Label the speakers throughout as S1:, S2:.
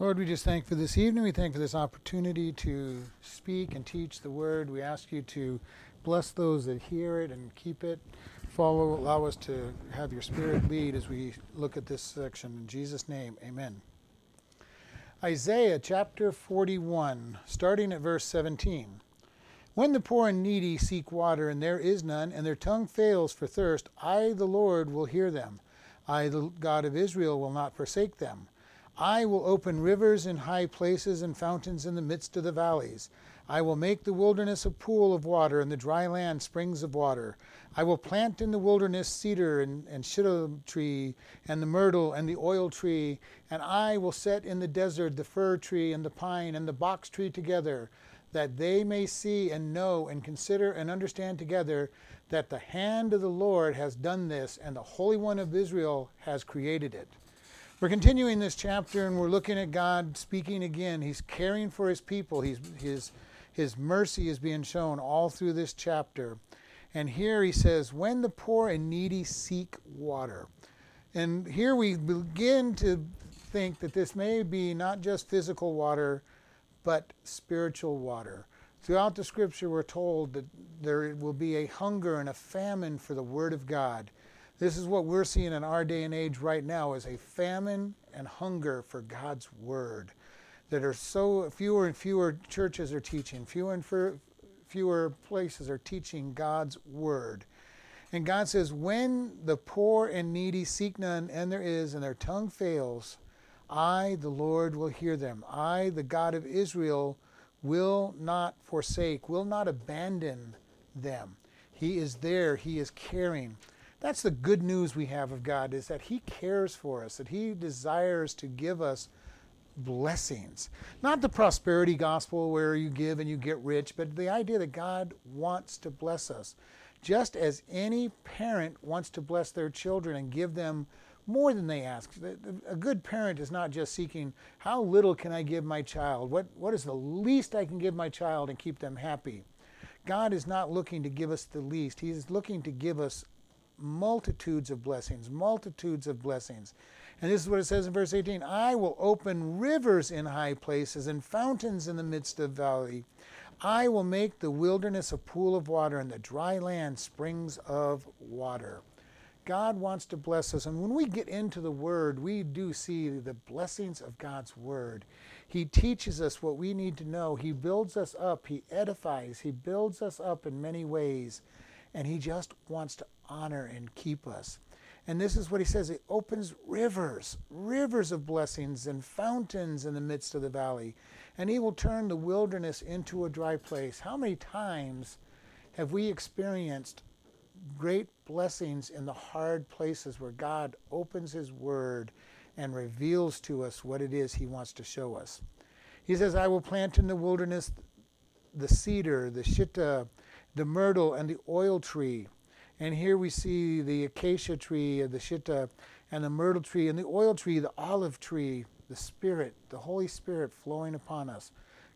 S1: Lord, we just thank for this evening. We thank for this opportunity to speak and teach the word. We ask you to bless those that hear it and keep it. Follow, allow us to have your spirit lead as we look at this section. In Jesus' name, amen. Isaiah chapter 41, starting at verse 17. When the poor and needy seek water, and there is none, and their tongue fails for thirst, I, the Lord, will hear them. I, the God of Israel, will not forsake them. I will open rivers in high places and fountains in the midst of the valleys. I will make the wilderness a pool of water, and the dry land springs of water. I will plant in the wilderness cedar and, and shittim tree, and the myrtle and the oil tree, and I will set in the desert the fir tree and the pine and the box tree together that they may see and know and consider and understand together that the hand of the Lord has done this and the Holy One of Israel has created it. We're continuing this chapter and we're looking at God speaking again. He's caring for his people. He's, his, his mercy is being shown all through this chapter. And here he says, When the poor and needy seek water. And here we begin to think that this may be not just physical water, but spiritual water. Throughout the scripture, we're told that there will be a hunger and a famine for the Word of God. This is what we're seeing in our day and age right now is a famine and hunger for God's Word. That are so fewer and fewer churches are teaching, fewer and fewer places are teaching God's Word. And God says, When the poor and needy seek none, and there is, and their tongue fails, I, the Lord, will hear them. I, the God of Israel, will not forsake, will not abandon them. He is there, He is caring. That's the good news we have of God is that He cares for us, that He desires to give us blessings. Not the prosperity gospel where you give and you get rich, but the idea that God wants to bless us. Just as any parent wants to bless their children and give them more than they ask. A good parent is not just seeking, how little can I give my child? What, what is the least I can give my child and keep them happy? God is not looking to give us the least. He is looking to give us multitudes of blessings, multitudes of blessings. And this is what it says in verse 18 I will open rivers in high places and fountains in the midst of valley. I will make the wilderness a pool of water and the dry land springs of water. God wants to bless us. And when we get into the Word, we do see the blessings of God's Word. He teaches us what we need to know. He builds us up. He edifies. He builds us up in many ways. And He just wants to honor and keep us. And this is what He says He opens rivers, rivers of blessings and fountains in the midst of the valley. And He will turn the wilderness into a dry place. How many times have we experienced great blessings in the hard places where God opens His Word and reveals to us what it is He wants to show us. He says, I will plant in the wilderness the cedar, the shittah, the myrtle, and the oil tree. And here we see the acacia tree, the shittah, and the myrtle tree, and the oil tree, the olive tree, the Spirit, the Holy Spirit flowing upon us.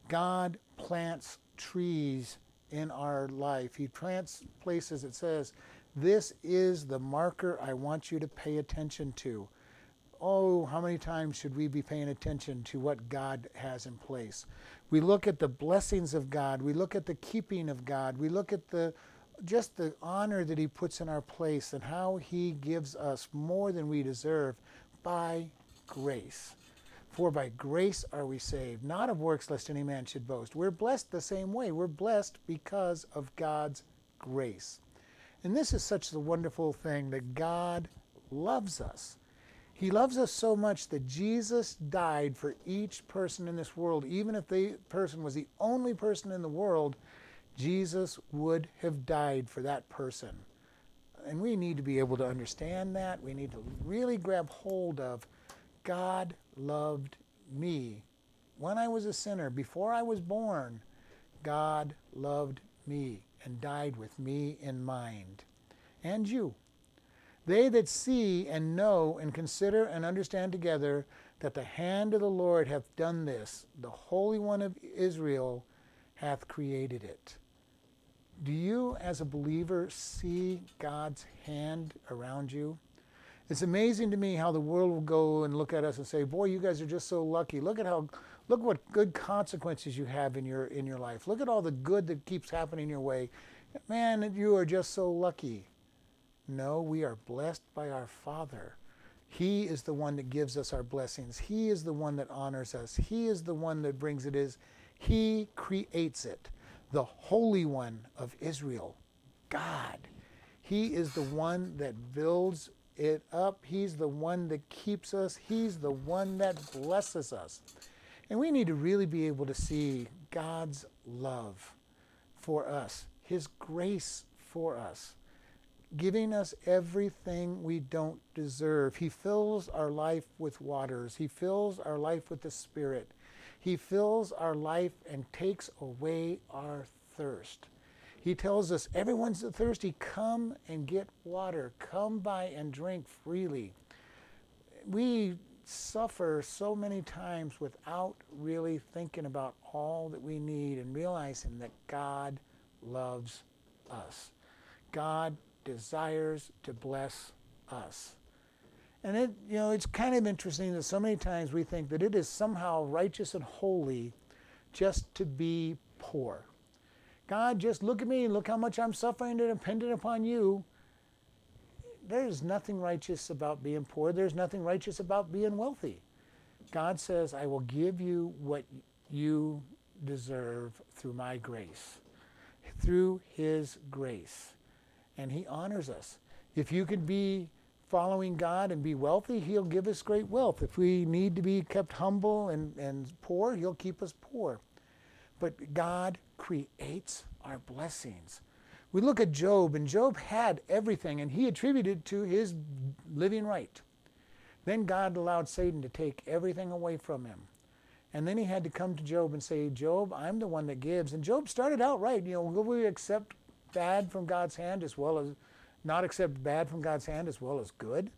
S1: God plants trees in our life. He plants places it says, This is the marker I want you to pay attention to. Oh, how many times should we be paying attention to what God has in place? We look at the blessings of God, we look at the keeping of God, we look at the just the honor that he puts in our place and how he gives us more than we deserve by grace. For by grace are we saved, not of works, lest any man should boast. We're blessed the same way. We're blessed because of God's grace. And this is such the wonderful thing that God loves us. He loves us so much that Jesus died for each person in this world. Even if the person was the only person in the world, Jesus would have died for that person. And we need to be able to understand that. We need to really grab hold of God loved me. When I was a sinner, before I was born, God loved me and died with me in mind. And you. They that see and know and consider and understand together that the hand of the Lord hath done this, the Holy One of Israel hath created it. Do you, as a believer, see God's hand around you? It's amazing to me how the world will go and look at us and say, "Boy, you guys are just so lucky. Look at how look what good consequences you have in your in your life. Look at all the good that keeps happening your way. Man, you are just so lucky." No, we are blessed by our Father. He is the one that gives us our blessings. He is the one that honors us. He is the one that brings it is. He creates it. The Holy One of Israel, God. He is the one that builds it up. He's the one that keeps us. He's the one that blesses us. And we need to really be able to see God's love for us, His grace for us giving us everything we don't deserve. He fills our life with waters, He fills our life with the Spirit. He fills our life and takes away our thirst. He tells us, Everyone's thirsty, come and get water. Come by and drink freely. We suffer so many times without really thinking about all that we need and realizing that God loves us. God desires to bless us. And it, you know, it's kind of interesting that so many times we think that it is somehow righteous and holy just to be poor. God, just look at me look how much I'm suffering and dependent upon you. There's nothing righteous about being poor. There's nothing righteous about being wealthy. God says, I will give you what you deserve through my grace, through His grace and He honors us. If you could be following God and be wealthy, He'll give us great wealth. If we need to be kept humble and, and poor, He'll keep us poor. But God creates our blessings. We look at Job, and Job had everything, and he attributed to his living right. Then God allowed Satan to take everything away from him. And then he had to come to Job and say, Job, I'm the one that gives. And Job started out right. You know, will we accept bad from God's hand as well as not accept bad from God's hand as well as good.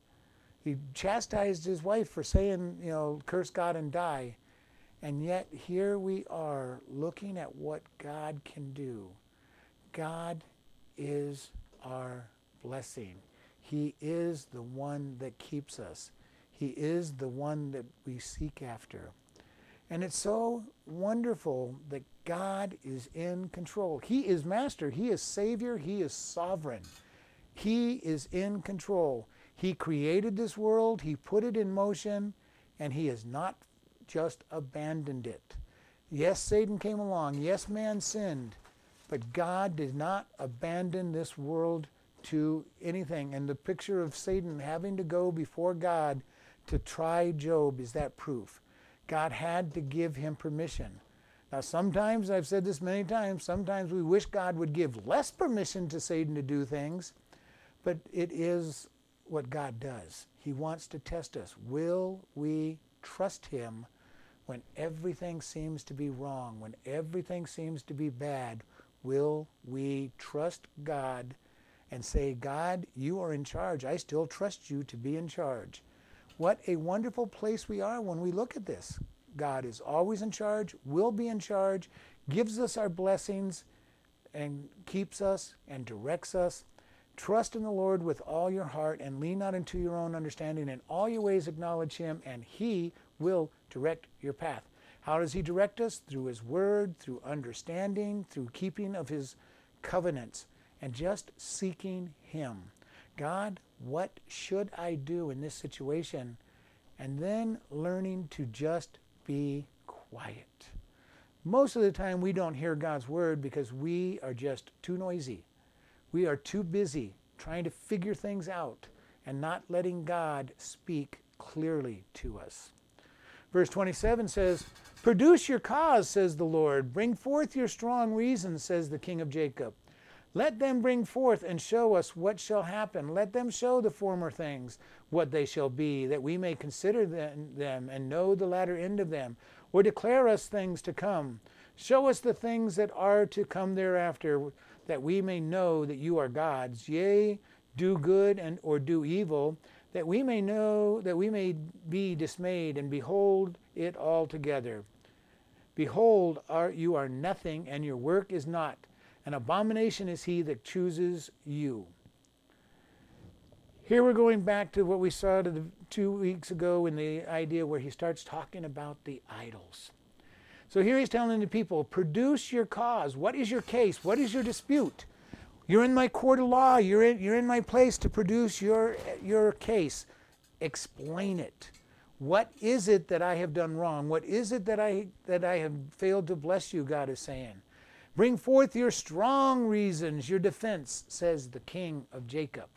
S1: He chastised his wife for saying, you know, curse God and die. And yet here we are looking at what God can do. God is our blessing. He is the one that keeps us. He is the one that we seek after. And it's so wonderful that God is in control. He is master, He is Savior, He is sovereign. He is in control. He created this world, He put it in motion, and He has not just abandoned it. Yes, Satan came along. Yes, man sinned. But God did not abandon this world to anything. And the picture of Satan having to go before God to try Job is that proof. God had to give him permission. Now, sometimes, I've said this many times, sometimes we wish God would give less permission to Satan to do things, but it is what God does. He wants to test us. Will we trust Him when everything seems to be wrong, when everything seems to be bad? Will we trust God and say, God, you are in charge. I still trust you to be in charge. What a wonderful place we are when we look at this. God is always in charge, will be in charge, gives us our blessings, and keeps us and directs us. Trust in the Lord with all your heart and lean not into your own understanding. In all your ways acknowledge Him, and He will direct your path. How does He direct us? Through His Word, through understanding, through keeping of His covenants, and just seeking Him. God, what should I do in this situation? And then learning to just be quiet. Most of the time, we don't hear God's word because we are just too noisy. We are too busy trying to figure things out and not letting God speak clearly to us. Verse 27 says, Produce your cause, says the Lord. Bring forth your strong reasons, says the King of Jacob. Let them bring forth and show us what shall happen. Let them show the former things, what they shall be, that we may consider them and know the latter end of them, or declare us things to come. Show us the things that are to come thereafter, that we may know that you are gods. Yea, do good and or do evil, that we may know that we may be dismayed and behold it altogether. Behold, are, you are nothing, and your work is not. An abomination is he that chooses you. Here we're going back to what we saw two weeks ago in the idea where he starts talking about the idols. So here he's telling the people, produce your cause. What is your case? What is your dispute? You're in my court of law. You're in, you're in my place to produce your, your case. Explain it. What is it that I have done wrong? What is it that I, that I have failed to bless you, God is saying. Bring forth your strong reasons, your defense, says the king of Jacob.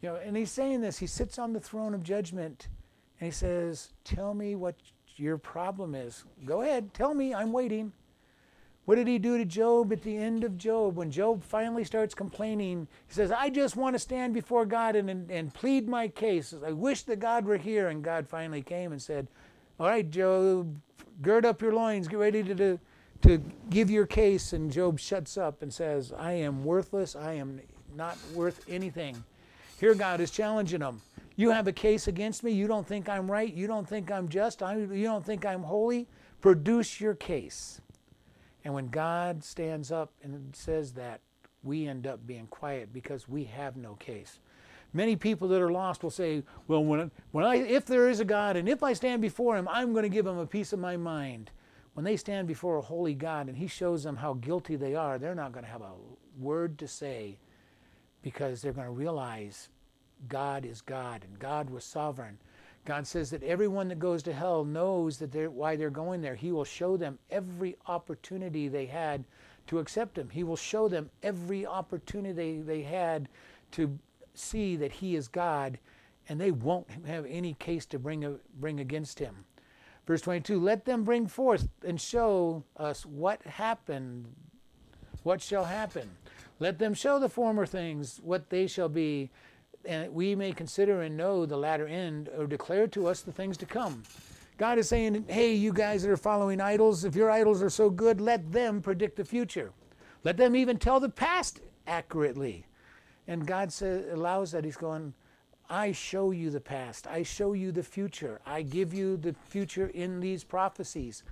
S1: You know, and he's saying this. He sits on the throne of judgment and he says, Tell me what your problem is. Go ahead, tell me, I'm waiting. What did he do to Job at the end of Job? When Job finally starts complaining, he says, I just want to stand before God and, and, and plead my case. I wish that God were here. And God finally came and said, All right, Job, gird up your loins, get ready to, to, to give your case. And Job shuts up and says, I am worthless. I am not worth anything. Here, God is challenging him. You have a case against me. You don't think I'm right. You don't think I'm just. I, you don't think I'm holy. Produce your case. And when God stands up and says that, we end up being quiet because we have no case. Many people that are lost will say, "Well, when, when I, if there is a God and if I stand before Him, I'm going to give Him a piece of my mind." When they stand before a holy God and He shows them how guilty they are, they're not going to have a word to say because they're going to realize God is God and God was sovereign. God says that everyone that goes to hell knows that they're, why they're going there. He will show them every opportunity they had to accept Him. He will show them every opportunity they had to see that He is God, and they won't have any case to bring, bring against Him. Verse 22 Let them bring forth and show us what happened, what shall happen. Let them show the former things, what they shall be, and we may consider and know the latter end or declare to us the things to come. God is saying, hey, you guys that are following idols, if your idols are so good, let them predict the future. Let them even tell the past accurately. And God says, allows that. He's going, I show you the past. I show you the future. I give you the future in these prophecies.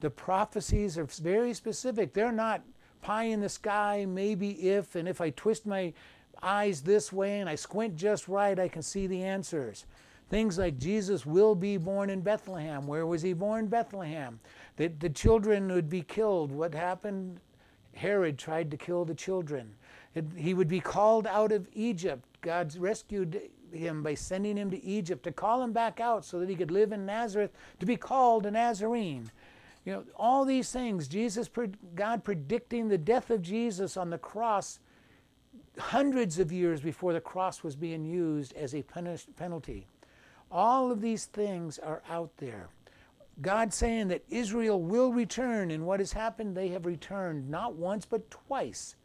S1: The prophecies are very specific. They're not pie in the sky, maybe if, and if I twist my eyes this way and I squint just right, I can see the answers. Things like Jesus will be born in Bethlehem. Where was he born? Bethlehem. That the children would be killed. What happened? Herod tried to kill the children. He would be called out of Egypt. God rescued him by sending him to Egypt to call him back out so that he could live in Nazareth to be called a Nazarene. You know, all these things, Jesus, God predicting the death of Jesus on the cross hundreds of years before the cross was being used as a penalty. All of these things are out there. God saying that Israel will return, and what has happened? They have returned not once but twice.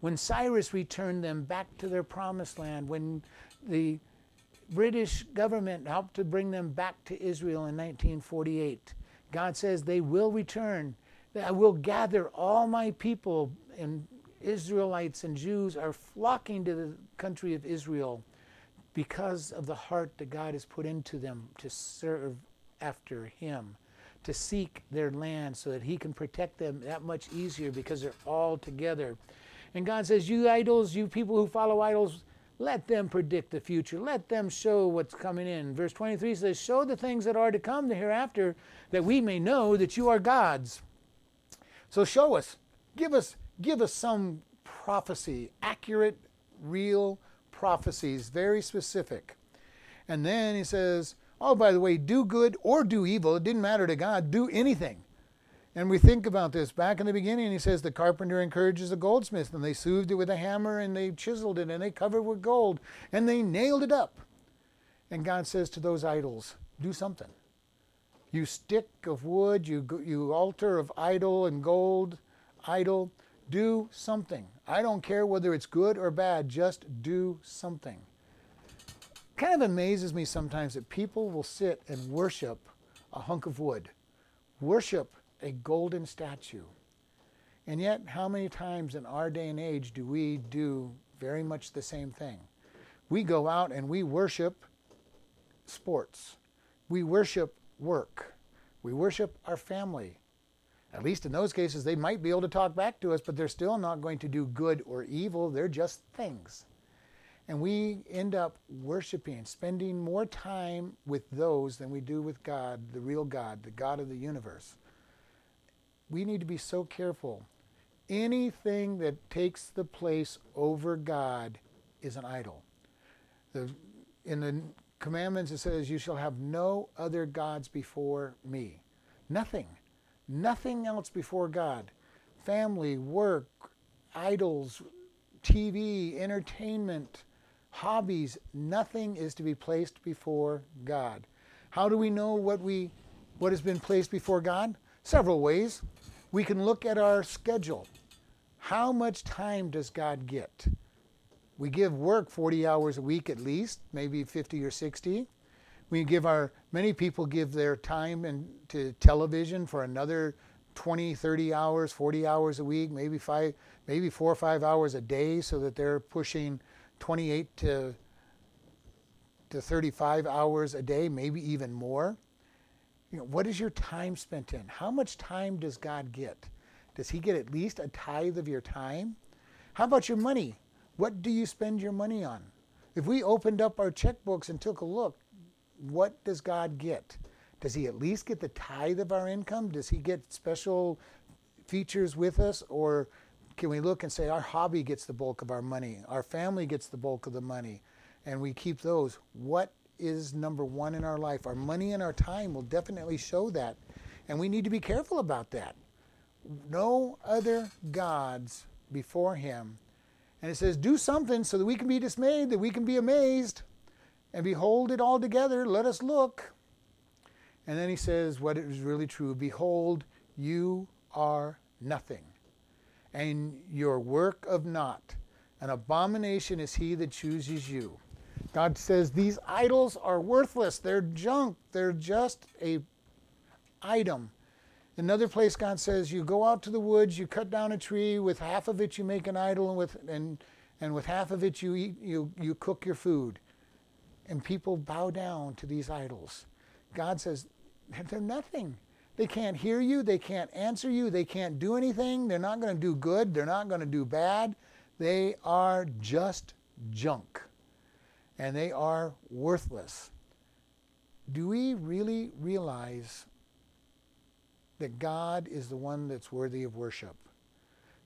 S1: When Cyrus returned them back to their promised land, when the British government helped to bring them back to Israel in 1948, God says they will return. I will gather all my people and Israelites and Jews are flocking to the country of Israel because of the heart that God has put into them to serve after Him, to seek their land so that He can protect them that much easier because they're all together. And God says, You idols, you people who follow idols, let them predict the future. Let them show what's coming in. Verse 23 says, Show the things that are to come the hereafter, that we may know that you are gods. So show us. Give us give us some prophecy, accurate, real prophecies, very specific. And then he says, Oh, by the way, do good or do evil. It didn't matter to God. Do anything. And we think about this back in the beginning. He says the carpenter encourages the goldsmith, and they soothed it with a hammer, and they chiseled it, and they covered it with gold, and they nailed it up. And God says to those idols, Do something. You stick of wood, you, you altar of idol and gold, idol, do something. I don't care whether it's good or bad, just do something. Kind of amazes me sometimes that people will sit and worship a hunk of wood, worship a golden statue. And yet, how many times in our day and age do we do very much the same thing? We go out and we worship sports, we worship work, we worship our family, at least in those cases, they might be able to talk back to us, but they're still not going to do good or evil. They're just things. And we end up worshiping, spending more time with those than we do with God, the real God, the God of the universe. We need to be so careful. Anything that takes the place over God is an idol. The, in the commandments, it says, You shall have no other gods before me. Nothing. Nothing else before God. Family, work, idols, TV, entertainment, hobbies, nothing is to be placed before God. How do we know what we what has been placed before God? Several ways. We can look at our schedule. How much time does God get? We give work 40 hours a week at least, maybe 50 or 60. We give our many people give their time in, to television for another 20, 30 hours, 40 hours a week, maybe five, maybe four or five hours a day, so that they're pushing 28 to to 35 hours a day, maybe even more. You know, what is your time spent in? How much time does God get? Does He get at least a tithe of your time? How about your money? What do you spend your money on? If we opened up our checkbooks and took a look, what does God get? Does He at least get the tithe of our income? Does He get special features with us? Or can we look and say our hobby gets the bulk of our money, our family gets the bulk of the money, and we keep those? What is number one in our life? Our money and our time will definitely show that. And we need to be careful about that. No other gods before Him. And it says, Do something so that we can be dismayed, that we can be amazed, and behold it all together. Let us look. And then he says, What is really true Behold, you are nothing and your work of naught. An abomination is he that chooses you. God says these idols are worthless. They're junk. They're just a item. Another place God says you go out to the woods, you cut down a tree, with half of it you make an idol and with and and with half of it you eat you you cook your food. And people bow down to these idols. God says they're nothing. They can't hear you. They can't answer you. They can't do anything. They're not going to do good. They're not going to do bad. They are just junk. And they are worthless. Do we really realize that God is the one that's worthy of worship?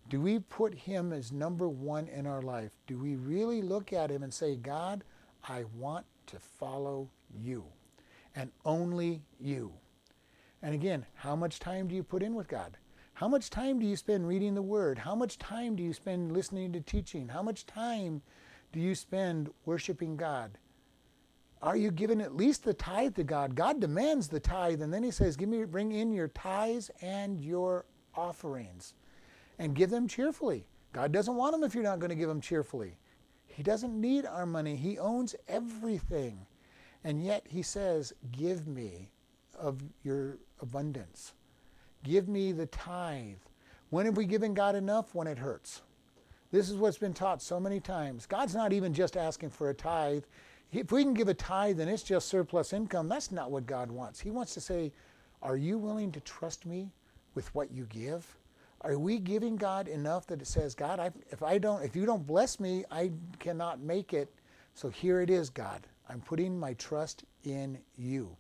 S1: Do we put Him as number one in our life? Do we really look at Him and say, God, I want to follow you and only you? And again, how much time do you put in with God? How much time do you spend reading the Word? How much time do you spend listening to teaching? How much time do you spend worshiping God? Are you giving at least the tithe to God? God demands the tithe, and then He says, "Give me, bring in your tithes and your offerings, and give them cheerfully." God doesn't want them if you're not going to give them cheerfully. He doesn't need our money. He owns everything, and yet He says, "Give me of your abundance. Give me the tithe. When have we given God enough? When it hurts. This is what's been taught so many times. God's not even just asking for a tithe. If we can give a tithe and it's just surplus income, that's not what God wants. He wants to say, Are you willing to trust me with what you give? Are we giving God enough that it says, God, I, if I don't, if you don't bless me, I cannot make it. So here it is, God. I'm putting my trust in you.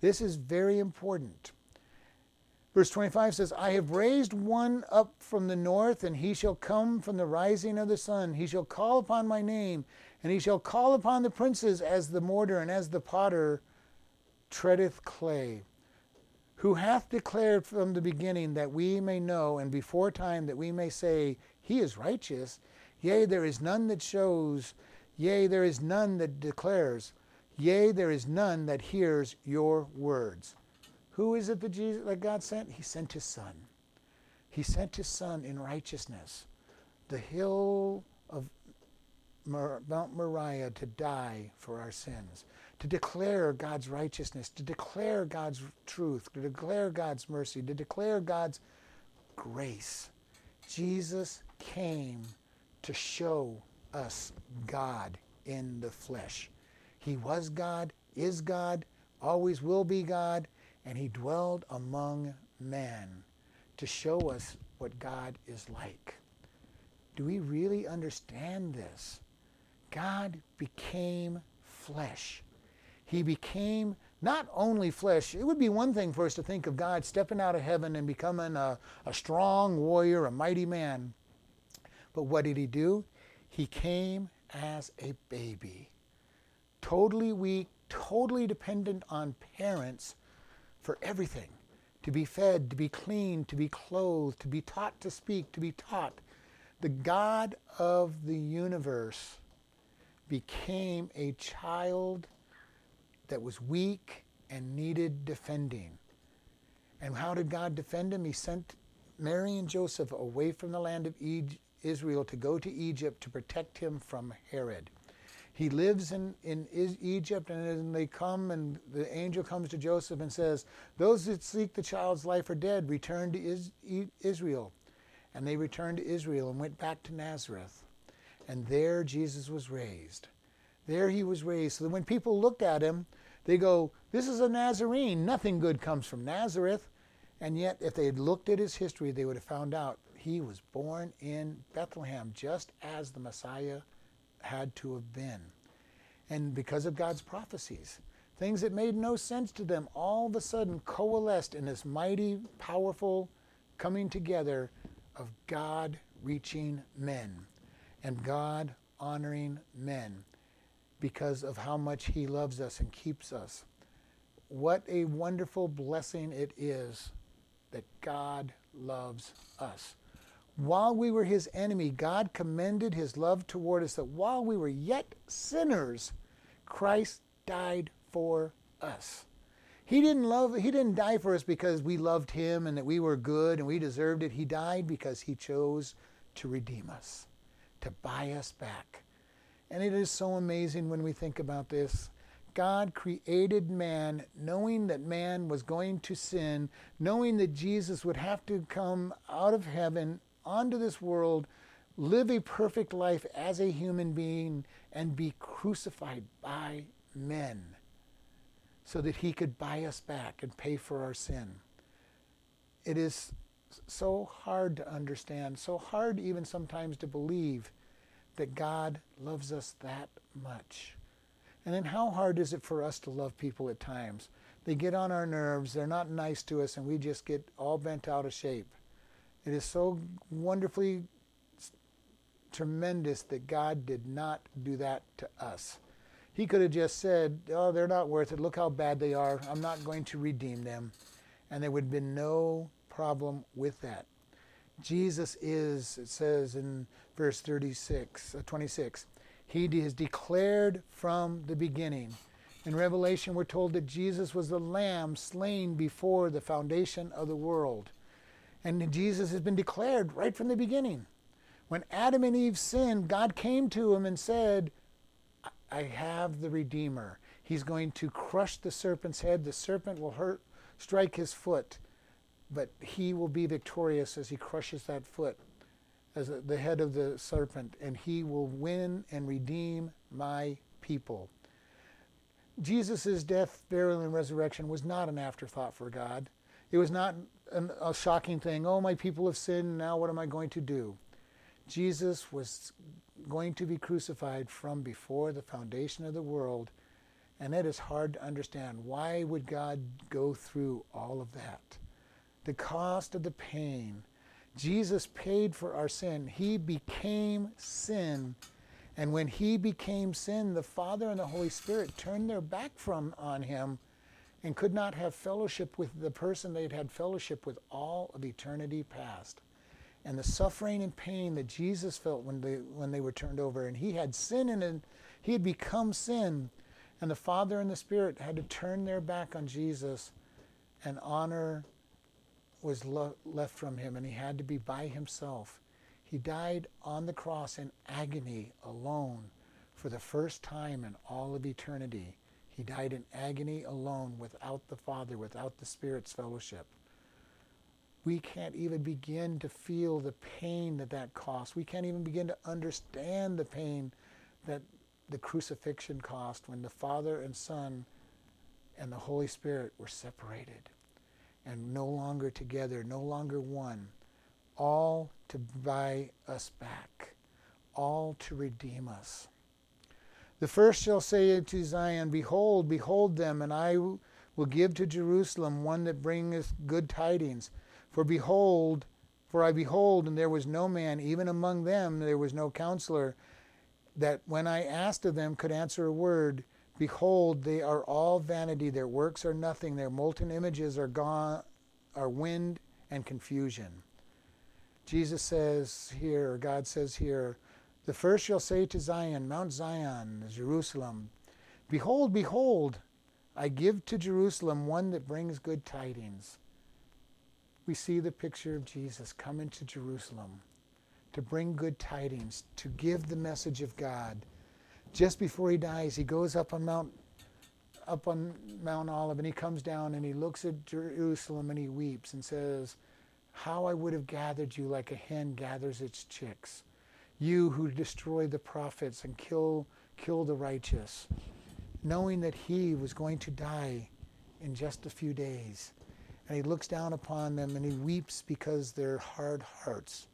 S1: This is very important. Verse 25 says, I have raised one up from the north, and he shall come from the rising of the sun. He shall call upon my name, and he shall call upon the princes as the mortar and as the potter treadeth clay. Who hath declared from the beginning that we may know, and before time that we may say, He is righteous. Yea, there is none that shows, yea, there is none that declares. Yea, there is none that hears your words. Who is it that, Jesus, that God sent? He sent his son. He sent his son in righteousness, the hill of Mount Moriah to die for our sins, to declare God's righteousness, to declare God's truth, to declare God's mercy, to declare God's grace. Jesus came to show us God in the flesh. He was God, is God, always will be God, and he dwelled among men to show us what God is like. Do we really understand this? God became flesh. He became not only flesh. It would be one thing for us to think of God stepping out of heaven and becoming a, a strong warrior, a mighty man. But what did he do? He came as a baby, totally weak, totally dependent on parents for everything to be fed, to be cleaned, to be clothed, to be taught to speak, to be taught. The God of the universe became a child that was weak and needed defending. And how did God defend him? He sent Mary and Joseph away from the land of Israel to go to Egypt to protect him from Herod. He lives in, in Egypt, and then they come, and the angel comes to Joseph and says, Those that seek the child's life are dead. Return to Israel. And they returned to Israel and went back to Nazareth. And there Jesus was raised. There he was raised. So that when people looked at him, they go, This is a Nazarene. Nothing good comes from Nazareth. And yet, if they had looked at his history, they would have found out he was born in Bethlehem, just as the Messiah had to have been. And because of God's prophecies, things that made no sense to them all of a sudden coalesced in this mighty, powerful coming together of God reaching men and God honoring men because of how much He loves us and keeps us. What a wonderful blessing it is that God loves us. While we were his enemy, God commended his love toward us that while we were yet sinners, Christ died for us. He didn't love he didn't die for us because we loved him and that we were good and we deserved it. He died because he chose to redeem us, to buy us back. And it is so amazing when we think about this. God created man knowing that man was going to sin, knowing that Jesus would have to come out of heaven onto this world, live a perfect life as a human being, and be crucified by men so that he could buy us back and pay for our sin. It is so hard to understand, so hard even sometimes to believe that God loves us that much. And then how hard is it for us to love people at times? They get on our nerves, they're not nice to us, and we just get all bent out of shape. It is so wonderfully tremendous that God did not do that to us. He could have just said, Oh, they're not worth it. Look how bad they are. I'm not going to redeem them. And there would have been no problem with that. Jesus is, it says in verse 36, uh, 26, He is declared from the beginning. In Revelation, we're told that Jesus was the Lamb slain before the foundation of the world. And Jesus has been declared right from the beginning. When Adam and Eve sinned, God came to him and said, I have the Redeemer. He's going to crush the serpent's head. The serpent will hurt, strike his foot, but he will be victorious as he crushes that foot, as the head of the serpent, and he will win and redeem my people. Jesus' death, burial, and resurrection was not an afterthought for God. It was not an, a shocking thing. Oh, my people have sinned. Now what am I going to do? Jesus was going to be crucified from before the foundation of the world. And it is hard to understand. Why would God go through all of that? The cost of the pain. Jesus paid for our sin. He became sin. And when he became sin, the Father and the Holy Spirit turned their back from on him and could not have fellowship with the person they'd had fellowship with all of eternity past. And the suffering and pain that Jesus felt when they, when they were turned over, and he had sin in it, he had become sin, and the Father and the Spirit had to turn their back on Jesus, and honor was lo- left from him, and he had to be by himself. He died on the cross in agony alone for the first time in all of eternity. He died in agony alone without the Father, without the Spirit's fellowship. We can't even begin to feel the pain that that cost. We can't even begin to understand the pain that the crucifixion cost when the Father and Son and the Holy Spirit were separated and no longer together, no longer one, all to buy us back, all to redeem us. The first shall say to Zion, Behold, behold them, and I will give to Jerusalem one that bringeth good tidings. For behold, for I behold, and there was no man, even among them there was no counselor, that when I asked of them could answer a word. Behold, they are all vanity, their works are nothing, their molten images are gone, are wind and confusion. Jesus says here, God says here, the first shall say to Zion, Mount Zion, Jerusalem, Behold, behold, I give to Jerusalem one that brings good tidings. We see the picture of Jesus coming to Jerusalem to bring good tidings, to give the message of God. Just before he dies, he goes up on Mount up on Mount Olive and he comes down and he looks at Jerusalem and he weeps and says, How I would have gathered you like a hen gathers its chicks. You who destroy the prophets and kill kill the righteous, knowing that he was going to die in just a few days. And he looks down upon them and he weeps because they're hard hearts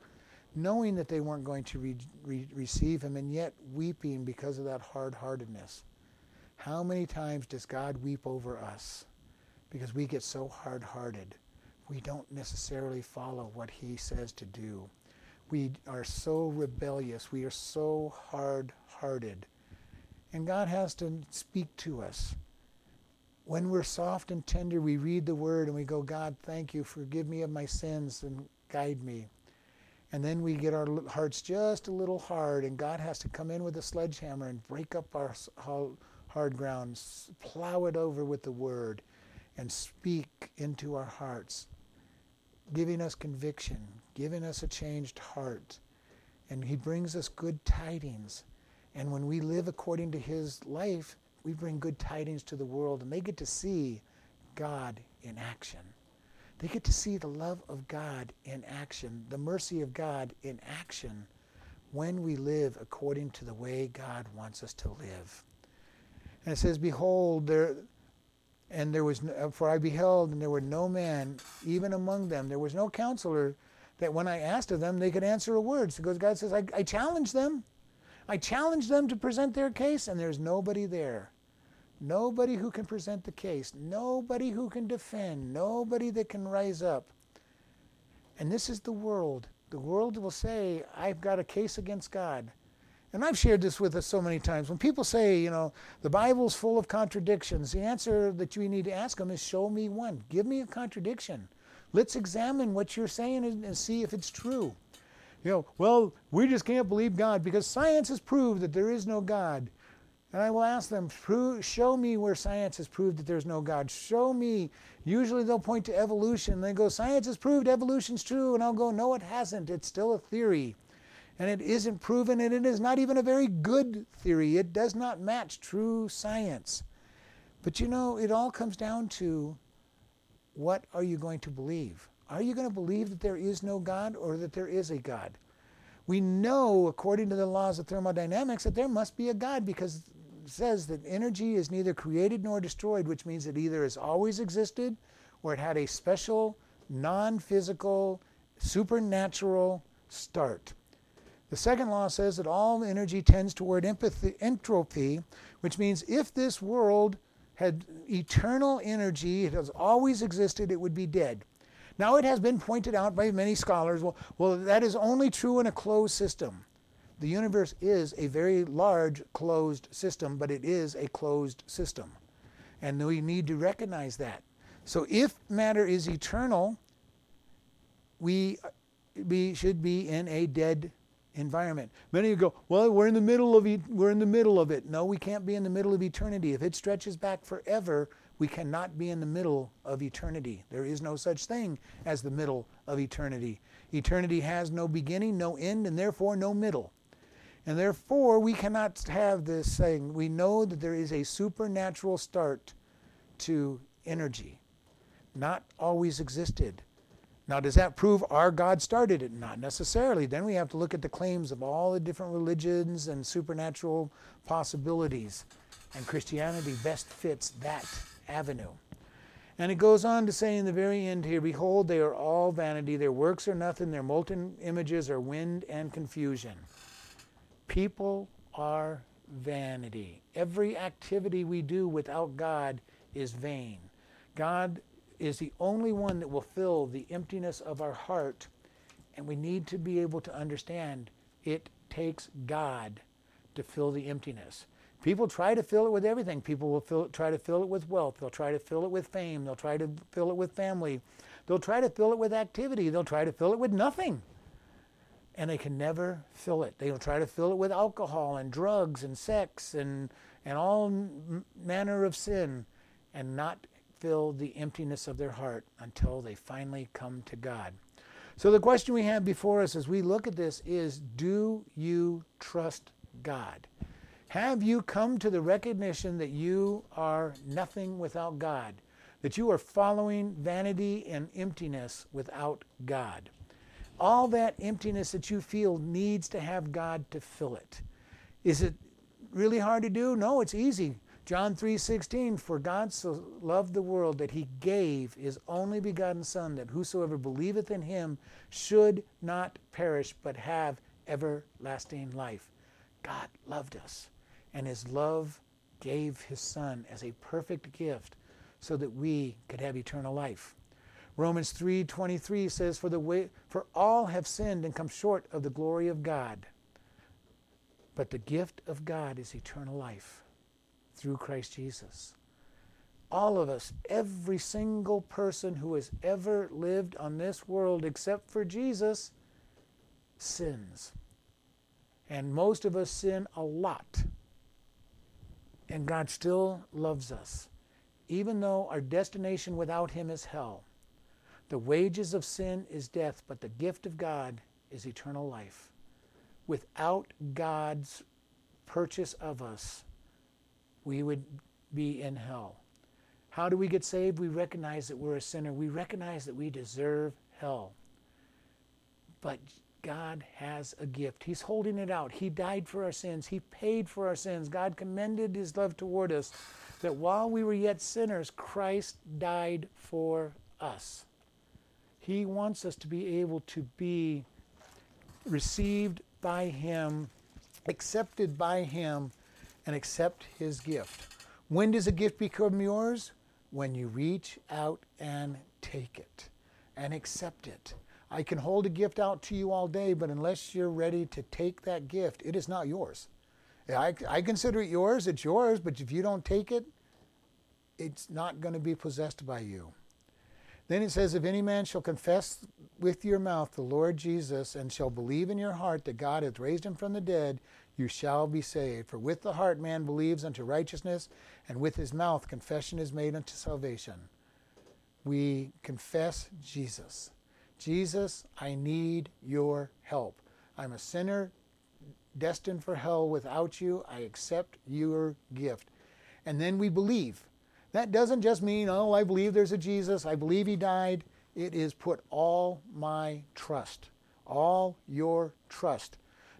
S1: knowing that they weren't going to re- re- receive him, and yet weeping because of that hard heartedness. How many times does God weep over us because we get so hard hearted? We don't necessarily follow what he says to do. We are so rebellious. We are so hard hearted. And God has to speak to us. When we're soft and tender, we read the word and we go, God, thank you. Forgive me of my sins and guide me. And then we get our hearts just a little hard, and God has to come in with a sledgehammer and break up our hard ground, plow it over with the word, and speak into our hearts, giving us conviction, giving us a changed heart. And He brings us good tidings. And when we live according to His life, we bring good tidings to the world, and they get to see God in action. They get to see the love of God in action, the mercy of God in action when we live according to the way God wants us to live. And it says, Behold, there, and there was, no, for I beheld, and there were no man, even among them, there was no counselor that when I asked of them, they could answer a word. Because God says, I, I challenge them. I challenge them to present their case, and there's nobody there. Nobody who can present the case, nobody who can defend, nobody that can rise up. And this is the world. The world will say, I've got a case against God. And I've shared this with us so many times. When people say, you know, the Bible's full of contradictions, the answer that you need to ask them is show me one. Give me a contradiction. Let's examine what you're saying and see if it's true. You know, well, we just can't believe God because science has proved that there is no God. And I will ask them, show me where science has proved that there's no God. Show me. Usually they'll point to evolution. They go, science has proved evolution's true. And I'll go, no, it hasn't. It's still a theory. And it isn't proven, and it is not even a very good theory. It does not match true science. But you know, it all comes down to what are you going to believe? Are you going to believe that there is no God or that there is a God? We know, according to the laws of thermodynamics, that there must be a God because says that energy is neither created nor destroyed, which means it either has always existed or it had a special, non physical, supernatural start. The second law says that all energy tends toward empathy, entropy, which means if this world had eternal energy, it has always existed, it would be dead. Now, it has been pointed out by many scholars well, well that is only true in a closed system. The universe is a very large closed system, but it is a closed system. And we need to recognize that. So if matter is eternal, we, we should be in a dead environment. Many of you go, well, we're in the middle of e- we're in the middle of it. No, we can't be in the middle of eternity. If it stretches back forever, we cannot be in the middle of eternity. There is no such thing as the middle of eternity. Eternity has no beginning, no end, and therefore no middle. And therefore, we cannot have this saying, we know that there is a supernatural start to energy. Not always existed. Now, does that prove our God started it? Not necessarily. Then we have to look at the claims of all the different religions and supernatural possibilities. And Christianity best fits that avenue. And it goes on to say in the very end here Behold, they are all vanity. Their works are nothing. Their molten images are wind and confusion. People are vanity. Every activity we do without God is vain. God is the only one that will fill the emptiness of our heart, and we need to be able to understand it takes God to fill the emptiness. People try to fill it with everything. People will fill, try to fill it with wealth. They'll try to fill it with fame. They'll try to fill it with family. They'll try to fill it with activity. They'll try to fill it with nothing. And they can never fill it. They'll try to fill it with alcohol and drugs and sex and, and all m- manner of sin and not fill the emptiness of their heart until they finally come to God. So the question we have before us as we look at this is do you trust God? Have you come to the recognition that you are nothing without God? That you are following vanity and emptiness without God? All that emptiness that you feel needs to have God to fill it. Is it really hard to do? No, it's easy. John 3:16 For God so loved the world that he gave his only begotten son that whosoever believeth in him should not perish but have everlasting life. God loved us and his love gave his son as a perfect gift so that we could have eternal life. Romans 3:23 says for the way for all have sinned and come short of the glory of God. But the gift of God is eternal life through Christ Jesus. All of us, every single person who has ever lived on this world except for Jesus sins. And most of us sin a lot. And God still loves us, even though our destination without Him is hell. The wages of sin is death, but the gift of God is eternal life. Without God's purchase of us, we would be in hell. How do we get saved? We recognize that we're a sinner. We recognize that we deserve hell. But God has a gift. He's holding it out. He died for our sins. He paid for our sins. God commended his love toward us that while we were yet sinners, Christ died for us. He wants us to be able to be received by him, accepted by him, and accept his gift. When does a gift become yours? When you reach out and take it and accept it. I can hold a gift out to you all day, but unless you're ready to take that gift, it is not yours. I, I consider it yours, it's yours, but if you don't take it, it's not going to be possessed by you. Then it says, If any man shall confess with your mouth the Lord Jesus and shall believe in your heart that God hath raised him from the dead, you shall be saved. For with the heart man believes unto righteousness, and with his mouth confession is made unto salvation. We confess Jesus. Jesus, I need your help. I'm a sinner destined for hell without you. I accept your gift. And then we believe. That doesn't just mean, oh, I believe there's a Jesus, I believe he died. It is put all my trust, all your trust.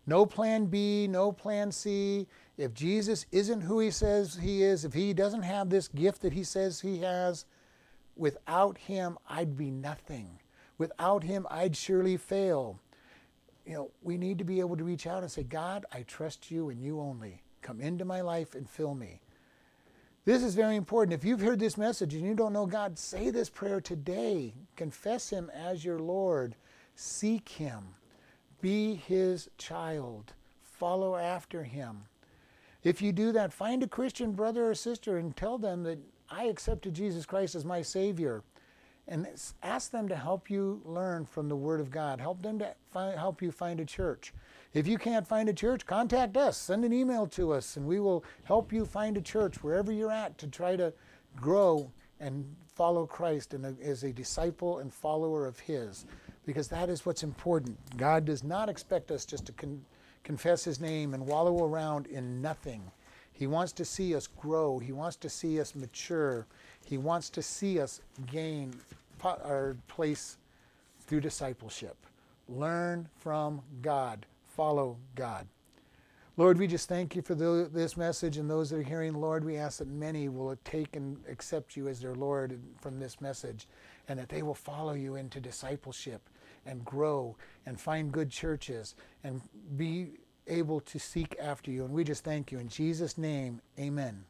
S1: No plan B, no plan C. If Jesus isn't who he says he is, if he doesn't have this gift that he says he has, without him, I'd be nothing. Without him, I'd surely fail. You know, we need to be able to reach out and say, God, I trust you and you only. Come into my life and fill me. This is very important. If you've heard this message and you don't know God, say this prayer today. Confess Him as your Lord. Seek Him. Be His child. Follow after Him. If you do that, find a Christian brother or sister and tell them that I accepted Jesus Christ as my Savior and ask them to help you learn from the Word of God. Help them to help you find a church. If you can't find a church, contact us. Send an email to us, and we will help you find a church wherever you're at to try to grow and follow Christ and as a disciple and follower of His, because that is what's important. God does not expect us just to con- confess His name and wallow around in nothing. He wants to see us grow. He wants to see us mature. He wants to see us gain our place through discipleship. Learn from God, follow God. Lord, we just thank you for the, this message and those that are hearing. Lord, we ask that many will take and accept you as their Lord from this message and that they will follow you into discipleship and grow and find good churches and be able to seek after you. And we just thank you. In Jesus' name, amen.